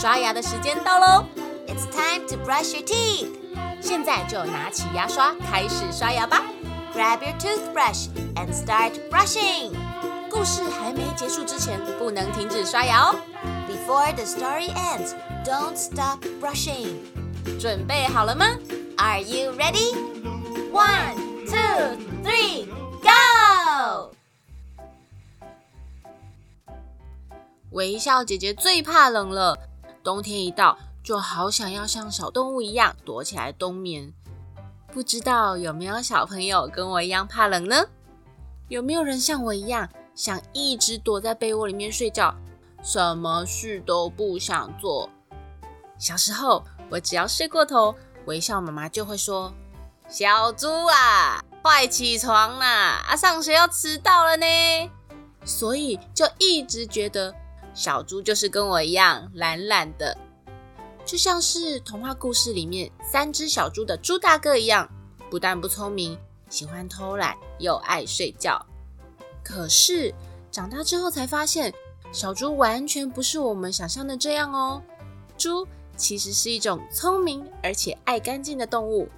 刷牙的时间到喽！It's time to brush your teeth。现在就拿起牙刷开始刷牙吧。Grab your toothbrush and start brushing。故事还没结束之前，不能停止刷牙哦。Before the story ends, don't stop brushing。准备好了吗？Are you ready? One, two, three, go! 微笑姐姐最怕冷了，冬天一到，就好想要像小动物一样躲起来冬眠。不知道有没有小朋友跟我一样怕冷呢？有没有人像我一样想一直躲在被窝里面睡觉，什么事都不想做？小时候，我只要睡过头，微笑妈妈就会说：“小猪啊，快起床啦！啊，上学要迟到了呢。”所以就一直觉得。小猪就是跟我一样懒懒的，就像是童话故事里面三只小猪的猪大哥一样，不但不聪明，喜欢偷懒，又爱睡觉。可是长大之后才发现，小猪完全不是我们想象的这样哦。猪其实是一种聪明而且爱干净的动物，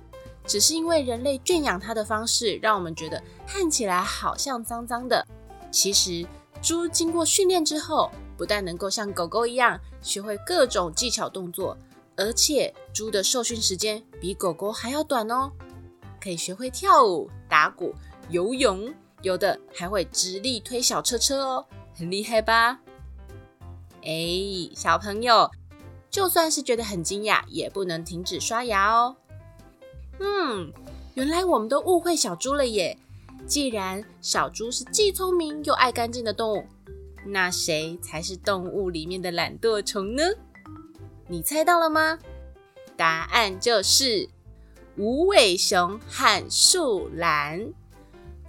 只是因为人类圈养它的方式，让我们觉得看起来好像脏脏的。其实猪经过训练之后，不但能够像狗狗一样学会各种技巧动作，而且猪的受训时间比狗狗还要短哦，可以学会跳舞、打鼓、游泳，有的还会直立推小车车哦，很厉害吧？哎，小朋友，就算是觉得很惊讶，也不能停止刷牙哦。嗯，原来我们都误会小猪了耶！既然小猪是既聪明又爱干净的动物。那谁才是动物里面的懒惰虫呢？你猜到了吗？答案就是无尾熊和树懒。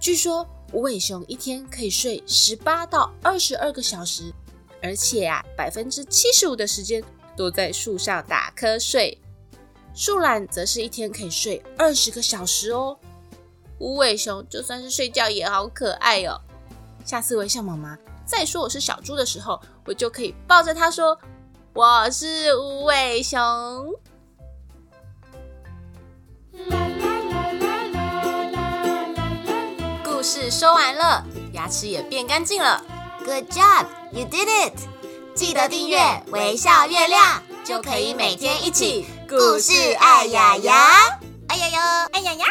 据说无尾熊一天可以睡十八到二十二个小时，而且啊，百分之七十五的时间都在树上打瞌睡。树懒则是一天可以睡二十个小时哦。无尾熊就算是睡觉也好可爱哦。下次微笑妈妈。再说我是小猪的时候，我就可以抱着它说：“我是无尾熊。”故事说完了，牙齿也变干净了。Good job, you did it！记得订阅微笑月亮，就可以每天一起故事爱牙牙，爱牙牙，爱呀呀。